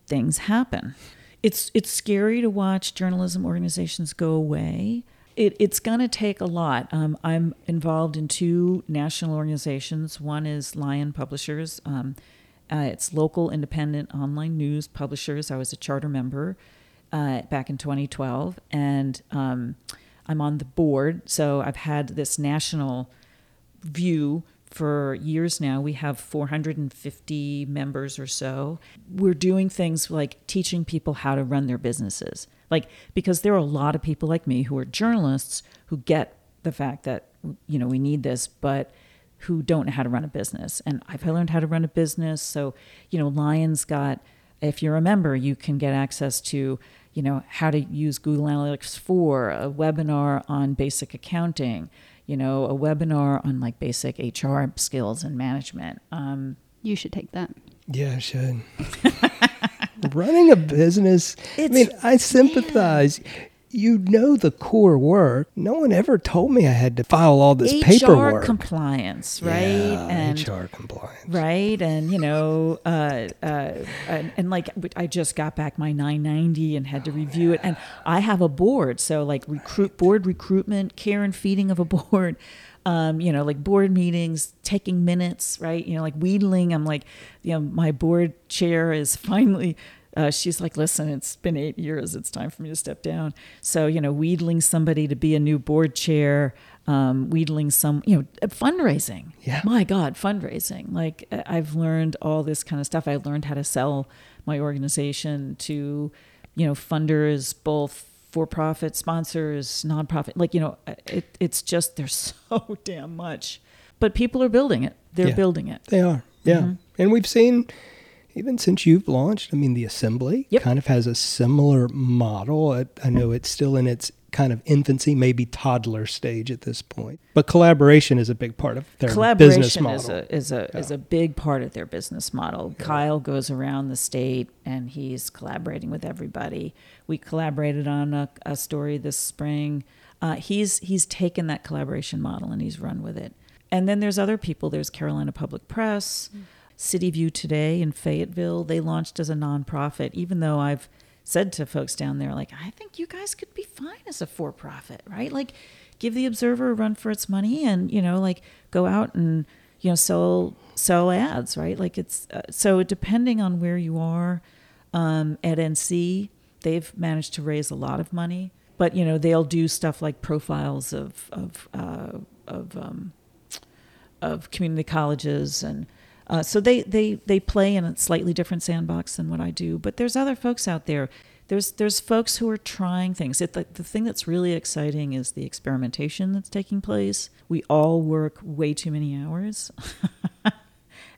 D: things happen. It's it's scary to watch journalism organizations go away. It, it's going to take a lot. Um, I'm involved in two national organizations. One is Lion Publishers. Um, uh, it's local independent online news publishers. I was a charter member uh, back in 2012, and um, I'm on the board. So I've had this national view for years now. We have 450 members or so. We're doing things like teaching people how to run their businesses. Like, because there are a lot of people like me who are journalists who get the fact that, you know, we need this, but who don't know how to run a business. And I've learned how to run a business. So, you know, Lion's got, if you're a member, you can get access to, you know, how to use Google Analytics for a webinar on basic accounting you know, a webinar on like basic HR skills and management. Um,
B: you should take that.
C: Yeah, I should. <laughs> Running a business, it's, I mean, I sympathize. Man you know the core work. No one ever told me I had to file all this
D: HR
C: paperwork.
D: compliance, right?
C: Yeah, and HR compliance,
D: right? And you know, uh, uh, and, and, like I just got back my 990 and had to review it, and I have a board, so like recruit board recruitment, care and feeding of a <laughs> board. um, you know, like board meetings, taking minutes, right? You know, like wheedling. I'm like, you know, my board chair is <laughs> finally. Uh, she's like, listen, it's been eight years. It's time for me to step down. So, you know, wheedling somebody to be a new board chair, um, wheedling some, you know, uh, fundraising.
C: Yeah.
D: My God, fundraising. Like, uh, I've learned all this kind of stuff. I learned how to sell my organization to, you know, funders, both for profit, sponsors, nonprofit. Like, you know, uh, it, it's just, there's <laughs> so damn much. But people are building it. They're
C: Yeah.
D: building it.
C: They are, yeah.
D: Mm-hmm.
C: And we've seen, even since you've launched, I mean, the assembly
D: Yep.
C: kind of has a similar model. I, I know it's still in its kind of infancy, maybe toddler stage at this point. But collaboration is a big part of their business
D: collaboration
C: model.
D: is a is a is a big part of their business model. Kyle goes around the state and he's collaborating with everybody. We collaborated on a, a story this spring. Uh, he's he's taken that collaboration model and he's run with it. And then there's other people. There's Carolina Public Press, City View Today in Fayetteville. They launched as a nonprofit, even though I've said to folks down there, like, I think you guys could be fine as a for profit, right? Like, give the Observer a run for its money and, you know, like go out and, you know, sell sell ads, right? Like it's uh, so depending on where you are um, EdNC, they've managed to raise a lot of money, but you know they'll do stuff like profiles of of uh, of um, of community colleges and uh, so they, they they play in a slightly different sandbox than what I do. But there's other folks out there. There's there's folks who are trying things. It, the, the thing that's really exciting is the experimentation that's taking place. We all work way too many hours <laughs>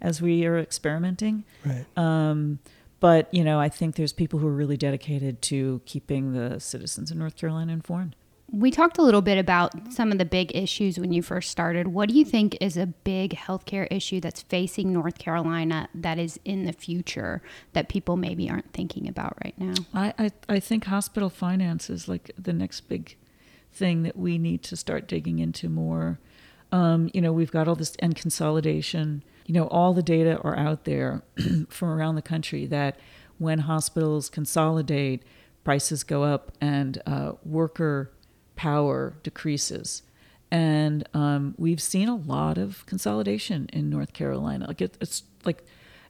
D: as we are experimenting.
C: Right.
D: Um, but you know, I think there's people who are really dedicated to keeping the citizens of North Carolina informed.
B: We talked a little bit about some of the big issues when you first started. What do you think is a big healthcare issue that's facing North Carolina that is in the future that people maybe aren't thinking about right now?
D: I, I, I think hospital finance is like the next big thing that we need to start digging into more. Um, you know, we've got all this and consolidation. You know, all the data are out there <clears throat> from around the country that when hospitals consolidate, prices go up and uh, worker power decreases. And um, we've seen a lot of consolidation in North Carolina. Like it, it's like,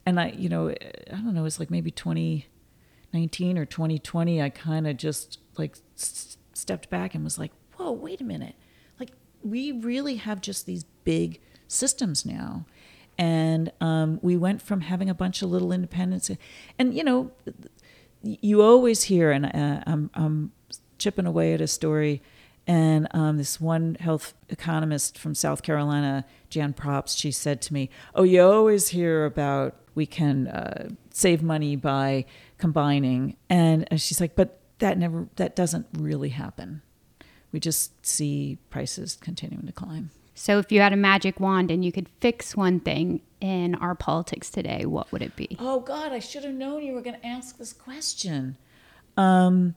D: and I, you know, I don't know, it's like maybe 2019 or 2020. I kind of just like s- stepped back and was like, whoa, wait a minute. Like we really have just these big systems now. And um, we went from having a bunch of little independents, and you know, you always hear, and uh, I'm, I'm chipping away at a story, and um, this one health economist from South Carolina, Jan Probst, she said to me, "Oh, you always hear about we can uh, save money by combining," and uh, she's like, "But that never, that doesn't really happen. We just see prices continuing to climb."
B: So, if you had a magic wand and you could fix one thing in our politics today, what would it be?
D: Oh God, I should have known you were going to ask this question. Um,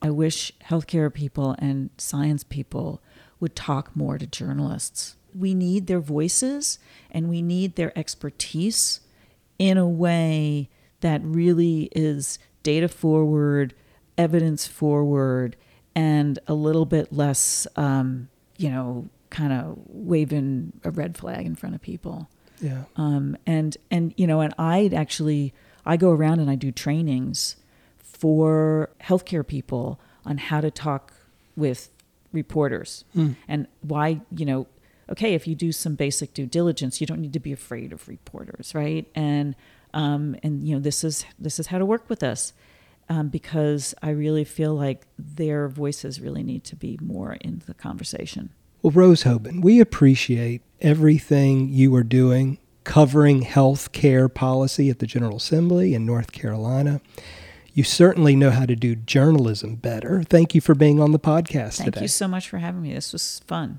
D: I wish healthcare people and science people would talk more to journalists. We need their voices and we need their expertise in a way that really is data forward, evidence forward, and a little bit less, um, you know, kind of waving a red flag in front of people
C: Yeah.
D: um, and and you know and i actually i go around and i do trainings for healthcare people on how to talk with reporters. And why you know okay if you do some basic due diligence you don't need to be afraid of reporters right? And um, and you know this is this is how to work with us um, because i really feel like their voices really need to be more in the conversation.
C: Well, Rose Hoban, we appreciate everything you are doing covering health care policy at the General Assembly in North Carolina. You certainly know how to do journalism better. Thank you for being on the podcast
D: thank
C: today.
D: Thank you so much for having me this was fun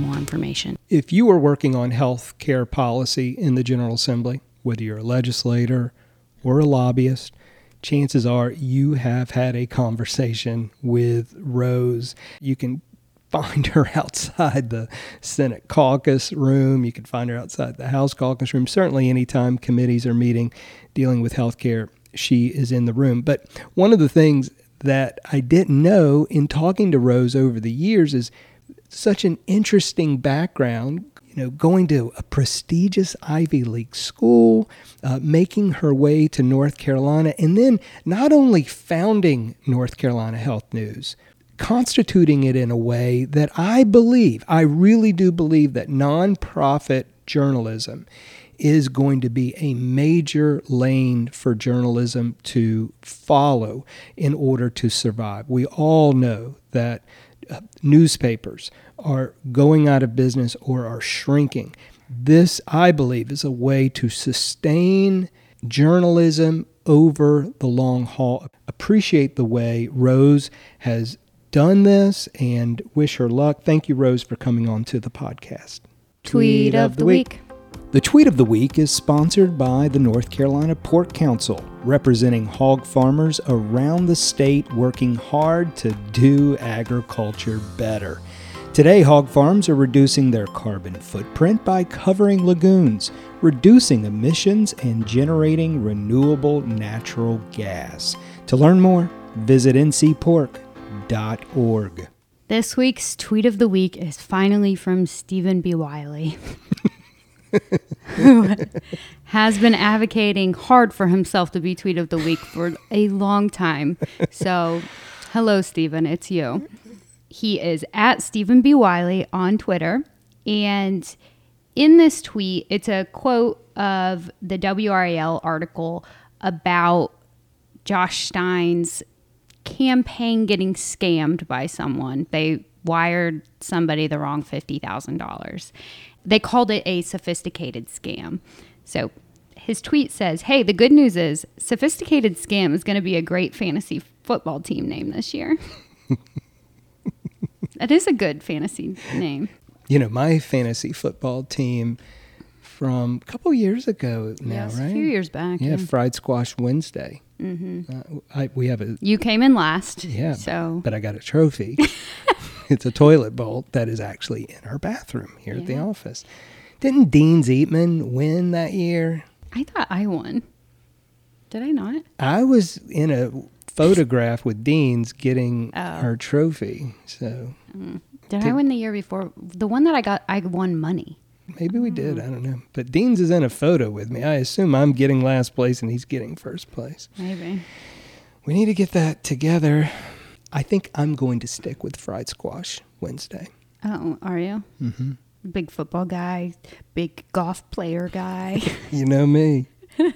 B: more information.
C: If you are working on health care policy in the General Assembly, whether you're a legislator or a lobbyist, chances are you have had a conversation with Rose. You can find her <laughs> outside the Senate caucus room. You can find her outside the House caucus room. Certainly, anytime committees are meeting dealing with health care, she is in the room. But one of the things that I didn't know in talking to Rose over the years is such an interesting background. You know, going to a prestigious Ivy League school, uh, making her way to North Carolina, and then not only founding North Carolina Health News, constituting it in a way that I believe, I really do believe that nonprofit journalism is going to be a major lane for journalism to follow in order to survive. We all know that newspapers are going out of business or are shrinking. This, I believe, is a way to sustain journalism over the long haul. Appreciate the way Rose has done this and wish her luck. Thank you, Rose, for coming on to the podcast.
B: Tweet, of, the week.
A: The tweet of the week is sponsored by the North Carolina Pork Council, representing hog farmers around the state working hard to do agriculture better. Today, hog farms are reducing their carbon footprint by covering lagoons, reducing emissions, and generating renewable natural gas. To learn more, visit ncpork.org.
B: This week's tweet of the week is finally from Stephen B. Wiley, <laughs> who <laughs> has been advocating hard for himself to be tweet of the week for a long time. So, hello, Stephen, it's you. He is at Stephen B. Wiley on Twitter. And in this tweet, it's a quote of the WRAL article about Josh Stein's campaign getting scammed by someone. They wired somebody the wrong $50,000. They called it a sophisticated scam. So his tweet says, Hey, the good news is Sophisticated Scam is going to be a great fantasy football team name this year. <laughs> It is a good fantasy name.
C: You know, my fantasy football team from a couple years ago now,
B: yes,
C: right?
B: a few years back.
C: yeah,
B: Yeah.
C: Fried Squash Wednesday. Mm-hmm. Uh, I, we have a
B: You came in last.
C: Yeah,
B: So
C: but I got a trophy. <laughs> it's a toilet bowl that is actually in our bathroom here at the office. Didn't Dean Zeetman win that year?
B: I thought I won. Did I not?
C: I was in a photograph with Dean's getting
B: Oh.
C: our trophy. So
B: Did I
C: Did-
B: win the year before? The one that I got, I won money.
C: Maybe we did. I don't know. But Dean's is in a photo with me. I assume I'm getting last place and he's getting first place.
B: Maybe.
C: We need to get that together. I think I'm going to stick with fried squash Wednesday.
B: Oh, are you?
C: Mm-hmm.
B: Big football guy, big golf player guy. <laughs>
C: You know me. <laughs>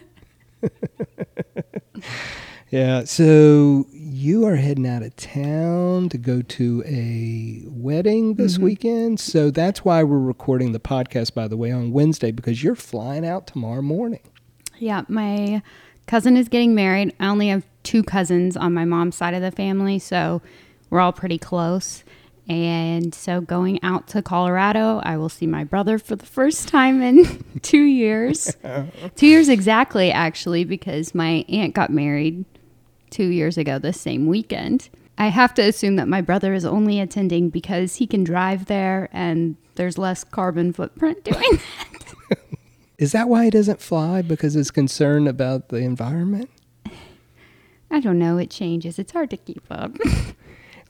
C: yeah, so you are heading out of town to go to a wedding this mm-hmm. weekend. So that's why we're recording the podcast, by the way, on Wednesday because you're flying out tomorrow morning.
B: yeah, my cousin is getting married. I only have two cousins on my mom's side of the family, so we're all pretty close. And so going out to Colorado, I will see my brother for the first time in <laughs> two years. <laughs> two years exactly, actually, because my aunt got married two years ago this same weekend. I have to assume that my brother is only attending because he can drive there and there's less carbon footprint <laughs> doing that.
C: Is that why he doesn't fly? Because he's concerned about the environment?
B: I don't know. It changes. It's hard to keep up. <laughs>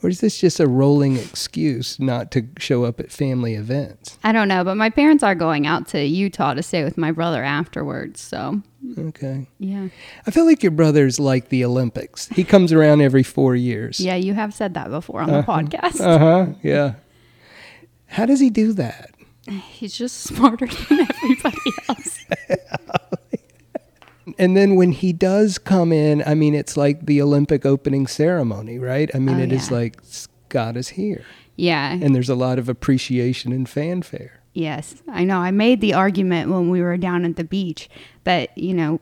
C: Or is this just a rolling excuse not to show up at family events?
B: I don't know, but my parents are going out to Utah to stay with my brother afterwards. So,
C: Okay.
B: yeah.
C: I feel like your brother's like the Olympics. He comes around every four years.
B: Yeah, you have said that before on the podcast.
C: Uh huh. Yeah. How does he do that?
B: He's just smarter <laughs> than everybody else. <laughs>
C: And then when he does come in, I mean, it's like the Olympic opening ceremony, right? I mean,
B: Oh,
C: it is
B: yeah.
C: like God is here,
B: Yeah.
C: and there's a lot of appreciation and fanfare.
B: Yes, I know. I made the argument when we were down at the beach that, you know,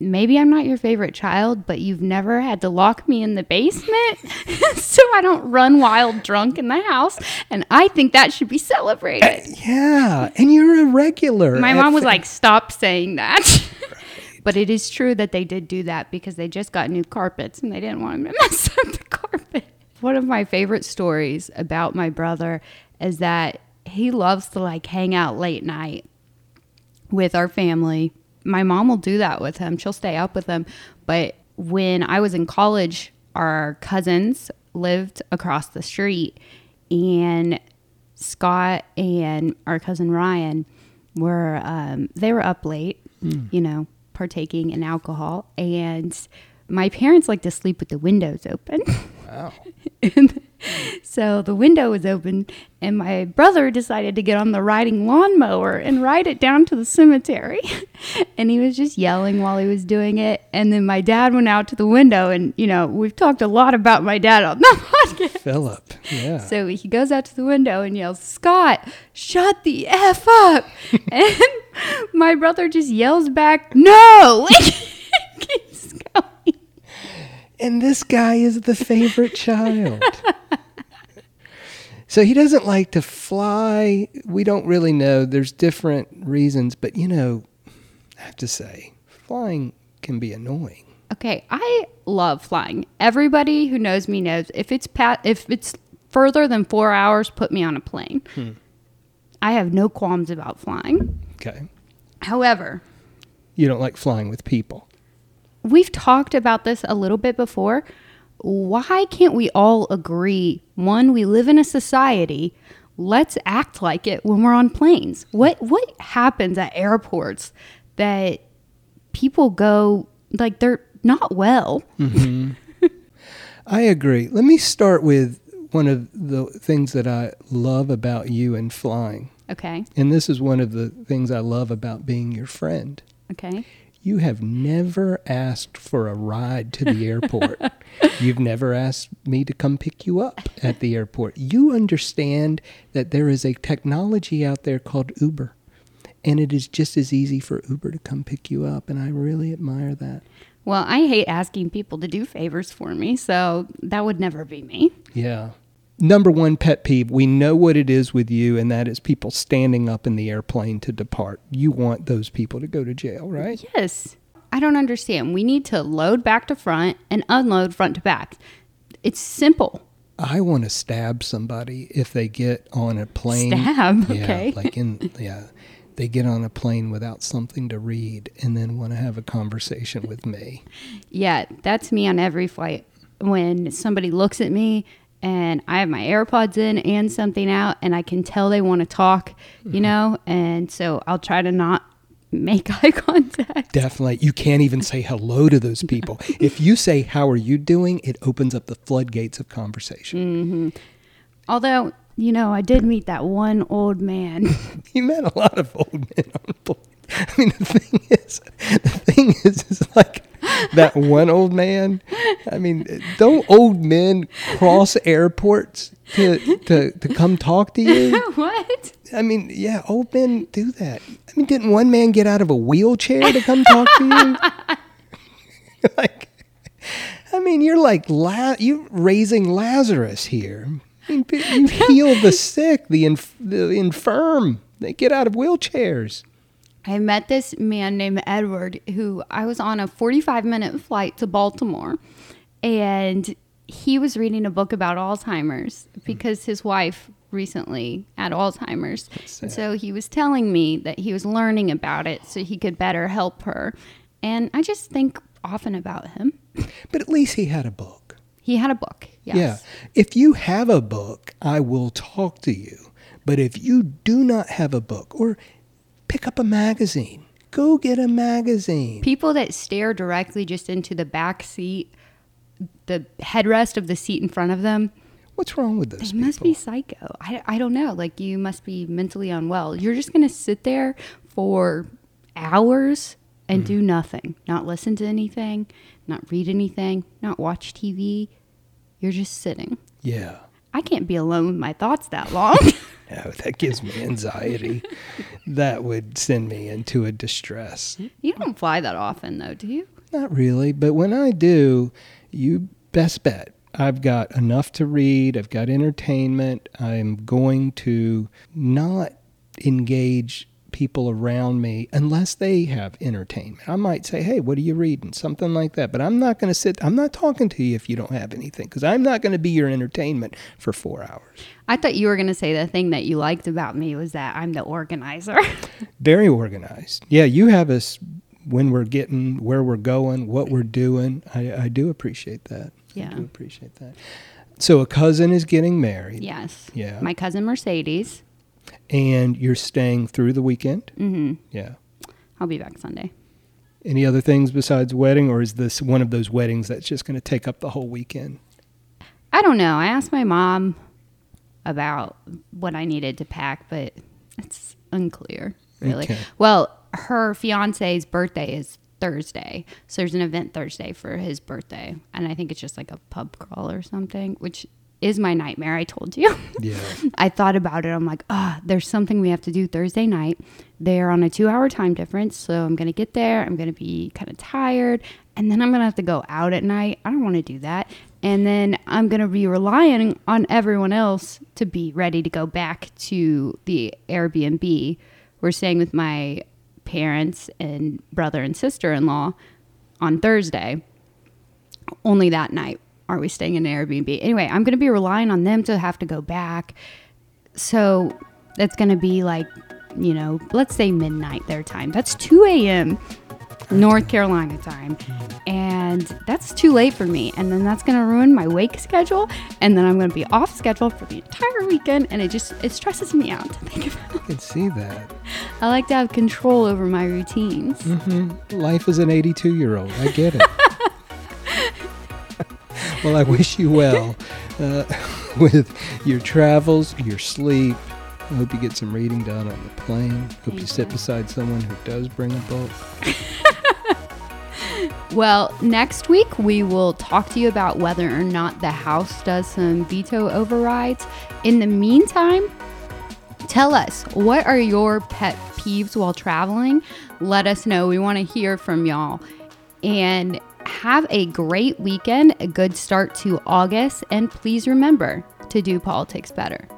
B: maybe I'm not your favorite child, but you've never had to lock me in the basement <laughs> so I don't run wild drunk in the house. And I think that should be celebrated.
C: Eh, yeah, and you're a regular.
B: My mom was
C: fa-
B: like, stop saying that. <laughs> but it is true that they did do that because they just got new carpets and they didn't want to <laughs> mess up the carpet. One of my favorite stories about my brother is that he loves to like hang out late night with our family. My mom will do that with him. She'll stay up with him. But when I was in college, our cousins lived across the street and Scott and our cousin Ryan were um, they were up late, you know, partaking in alcohol, and my parents like to sleep with the windows open.
C: Wow. Oh. <laughs>
B: and so the window was open, and my brother decided to get on the riding lawnmower and ride it down to the cemetery. <laughs> and he was just yelling while he was doing it. And then my dad went out to the window, and you know, we've talked a lot about my dad on the <laughs> podcast.
C: Philip. Yeah.
B: So he goes out to the window and yells, Scott, shut the F up. <laughs> and my brother just yells back, no.
C: And this guy is the favorite child. so he doesn't like to fly. We don't really know. There's different reasons, but you know, I have to say, flying can be annoying.
B: Okay, I love flying. Everybody who knows me knows if it's pat if it's further than four hours, put me on a plane. Hmm. I have no qualms about flying.
C: Okay.
B: However,
C: You don't like flying with people.
B: We've talked about this a little bit before. Why can't we all agree? One, we live in a society. Let's act like it when we're on planes. What what happens at airports that people go like they're not well? Mm-hmm.
C: I agree. Let me start with one of the things that I love about you and flying.
B: Okay.
C: And this is one of the things I love about being your friend.
B: Okay.
C: You have never asked for a ride to the <laughs> airport. You've never asked me to come pick you up at the airport. You understand that there is a technology out there called Uber. And it is just as easy for Uber to come pick you up. And I really admire that.
B: Well, I hate asking people to do favors for me, so that would never be me.
C: Yeah. Number one pet peeve we know what it is with you, and that is people standing up in the airplane to depart. You want those people to go to jail, right?
B: Yes. I don't understand. We need to load back to front and unload front to back. It's simple.
C: I want to stab somebody if they get on a plane.
B: Stab,
C: Yeah,
B: okay.
C: like in yeah, they get on a plane without something to read and then want to have a conversation with me. <laughs>
B: Yeah, that's me on every flight. When somebody looks at me and I have my AirPods in and something out, and I can tell they want to talk, you mm-hmm. know, and so I'll try to not make <laughs> eye contact.
C: Definitely, you can't even say hello to those <laughs> people. if you say "How are you doing?" it opens up the floodgates of conversation. Mm-hmm.
B: Although, you know, I did meet that one old man. <laughs>
C: You met a lot of old men. I mean, the thing is, the thing is, is like that one old man. I mean, don't old men cross airports to to to come talk to you? <laughs>
B: what?
C: I mean, yeah, old men do that. I mean, didn't one man get out of a wheelchair to come talk to you? <laughs> like, I mean, you're like La- you raising Lazarus here. I mean, you <laughs> heal the sick, the inf- the infirm. They get out of wheelchairs.
B: I met this man named Edward who I was on a 45 minute flight to Baltimore and he was reading a book about Alzheimer's hmm. because his wife recently had Alzheimer's. And so he was telling me that he was learning about it so he could better help her. And I just think often about him. <laughs>
C: But at least he had a book.
B: He had a book. Yes.
C: Yeah. If you have a book, I will talk to you. But if you do not have a book, or pick up a magazine, go get a magazine.
B: People that stare directly just into the back seat, the headrest of the seat in front of them,
C: What's wrong with those
B: They
C: people?
B: must be psycho. I, I don't know. Like, you must be mentally unwell. You're just going to sit there for hours and do mm-hmm. nothing, not listen to anything, not read anything, not watch TV. You're just sitting.
C: yeah.
B: I can't be alone with my thoughts that long. <laughs>
C: no, that gives me anxiety. <laughs> that would send me into a distress.
B: You don't fly that often, though, do you?
C: Not really, but when I do, you best bet I've got enough to read, I've got entertainment, I'm going to not engage people around me unless they have entertainment. I might say, "Hey, what are you reading?" something like that, but I'm not going to sit I'm not talking to you if you don't have anything cuz I'm not going to be your entertainment for 4 hours.
B: I thought you were going to say the thing that you liked about me was that I'm the organizer. <laughs>
C: Very organized. Yeah, you have us when we're getting where we're going, what we're doing. I, I do appreciate that.
B: Yeah.
C: I do appreciate that. So a cousin is getting married.
B: yes.
C: Yeah.
B: My cousin Mercedes.
C: And you're staying through the weekend?
B: hmm
C: Yeah.
B: I'll be back Sunday.
C: Any other things besides wedding, or is this one of those weddings that's just going to take up the whole weekend?
B: I don't know. I asked my mom about what I needed to pack, but it's unclear, really.
C: Okay.
B: Well, her fiance's birthday is Thursday. So there's an event Thursday for his birthday. And I think it's just like a pub crawl or something, which is my nightmare. I told you. <laughs>
C: Yeah.
B: I thought about it. I'm like, ah, there's something we have to do Thursday night. They're on a two hour time difference. So I'm going to get there. I'm going to be kind of tired. And then I'm going to have to go out at night. I don't want to do that. And then I'm going to be relying on everyone else to be ready to go back to the Airbnb. We're staying with my parents and brother and sister in law on Thursday only that night are we staying in an Airbnb. Anyway, I'm going to be relying on them to have to go back. So that's going to be like, you know, let's say midnight their time. That's 2 a.m. North Carolina time. And that's too late for me. And then that's going to ruin my wake schedule. And then I'm going to be off schedule for the entire weekend. And it just, it stresses me out to think about.
C: I can see that.
B: I like to have control over my routines. Mm-hmm.
C: Life as an 82 year old. I get it. <laughs> well, I wish you well uh, <laughs> with your travels, your sleep. I hope you get some reading done on the plane. Hope you sit beside someone who does bring a book. <laughs>
B: Well, next week we will talk to you about whether or not the House does some veto overrides. In the meantime, tell us what are your pet peeves while traveling? Let us know. We want to hear from y'all. And have a great weekend, a good start to August, and please remember to do politics better.